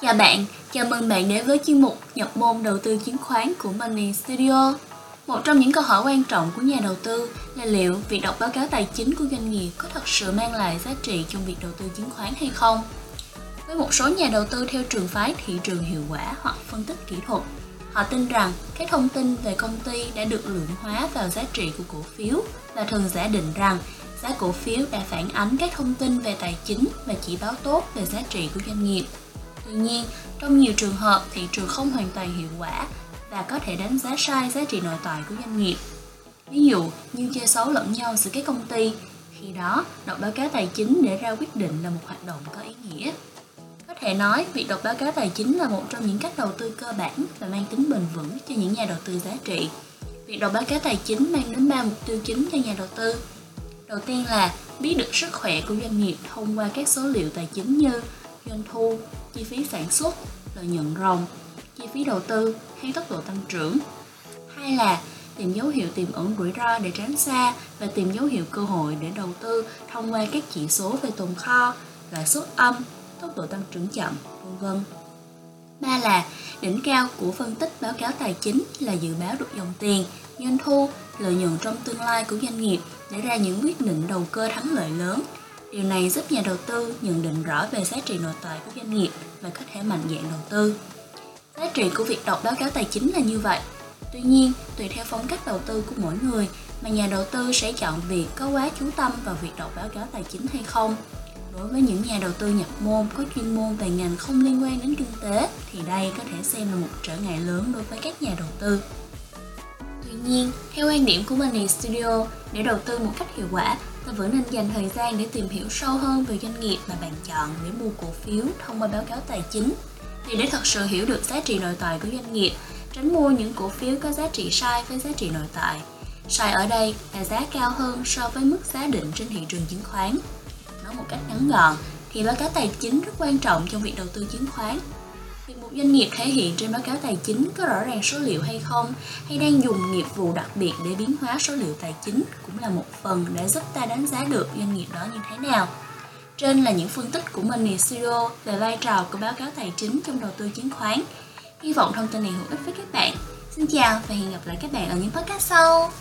Chào bạn, chào mừng bạn đến với chuyên mục nhập môn đầu tư chứng khoán của Money Studio. Một trong những câu hỏi quan trọng của nhà đầu tư là liệu việc đọc báo cáo tài chính của doanh nghiệp có thật sự mang lại giá trị trong việc đầu tư chứng khoán hay không? Với một số nhà đầu tư theo trường phái thị trường hiệu quả hoặc phân tích kỹ thuật, họ tin rằng các thông tin về công ty đã được lượng hóa vào giá trị của cổ phiếu và thường giả định rằng giá cổ phiếu đã phản ánh các thông tin về tài chính và chỉ báo tốt về giá trị của doanh nghiệp. Tuy nhiên, trong nhiều trường hợp thị trường không hoàn toàn hiệu quả và có thể đánh giá sai giá trị nội tại của doanh nghiệp. Ví dụ như chơi xấu lẫn nhau giữa các công ty, khi đó đọc báo cáo tài chính để ra quyết định là một hoạt động có ý nghĩa. Có thể nói, việc đọc báo cáo tài chính là một trong những cách đầu tư cơ bản và mang tính bền vững cho những nhà đầu tư giá trị. Việc đọc báo cáo tài chính mang đến ba mục tiêu chính cho nhà đầu tư. Đầu tiên là biết được sức khỏe của doanh nghiệp thông qua các số liệu tài chính như doanh thu, chi phí sản xuất, lợi nhuận ròng, chi phí đầu tư hay tốc độ tăng trưởng. Hai là tìm dấu hiệu tiềm ẩn rủi ro để tránh xa và tìm dấu hiệu cơ hội để đầu tư thông qua các chỉ số về tồn kho, lãi suất âm, tốc độ tăng trưởng chậm, vân vân. Ba là đỉnh cao của phân tích báo cáo tài chính là dự báo được dòng tiền, doanh thu, lợi nhuận trong tương lai của doanh nghiệp để ra những quyết định đầu cơ thắng lợi lớn. Điều này giúp nhà đầu tư nhận định rõ về giá trị nội tại của doanh nghiệp và có thể mạnh dạn đầu tư. Giá trị của việc đọc báo cáo tài chính là như vậy. Tuy nhiên, tùy theo phong cách đầu tư của mỗi người mà nhà đầu tư sẽ chọn việc có quá chú tâm vào việc đọc báo cáo tài chính hay không. Đối với những nhà đầu tư nhập môn có chuyên môn về ngành không liên quan đến kinh tế thì đây có thể xem là một trở ngại lớn đối với các nhà đầu tư. Tuy nhiên, theo quan điểm của Money Studio, để đầu tư một cách hiệu quả, và vẫn nên dành thời gian để tìm hiểu sâu hơn về doanh nghiệp mà bạn chọn để mua cổ phiếu thông qua báo cáo tài chính. thì để thật sự hiểu được giá trị nội tại của doanh nghiệp, tránh mua những cổ phiếu có giá trị sai với giá trị nội tại. Sai ở đây là giá cao hơn so với mức giá định trên thị trường chứng khoán. Nói một cách ngắn gọn, thì báo cáo tài chính rất quan trọng trong việc đầu tư chứng khoán Việc một doanh nghiệp thể hiện trên báo cáo tài chính có rõ ràng số liệu hay không, hay đang dùng nghiệp vụ đặc biệt để biến hóa số liệu tài chính cũng là một phần để giúp ta đánh giá được doanh nghiệp đó như thế nào. Trên là những phân tích của Money Studio về vai trò của báo cáo tài chính trong đầu tư chứng khoán. Hy vọng thông tin này hữu ích với các bạn. Xin chào và hẹn gặp lại các bạn ở những podcast sau.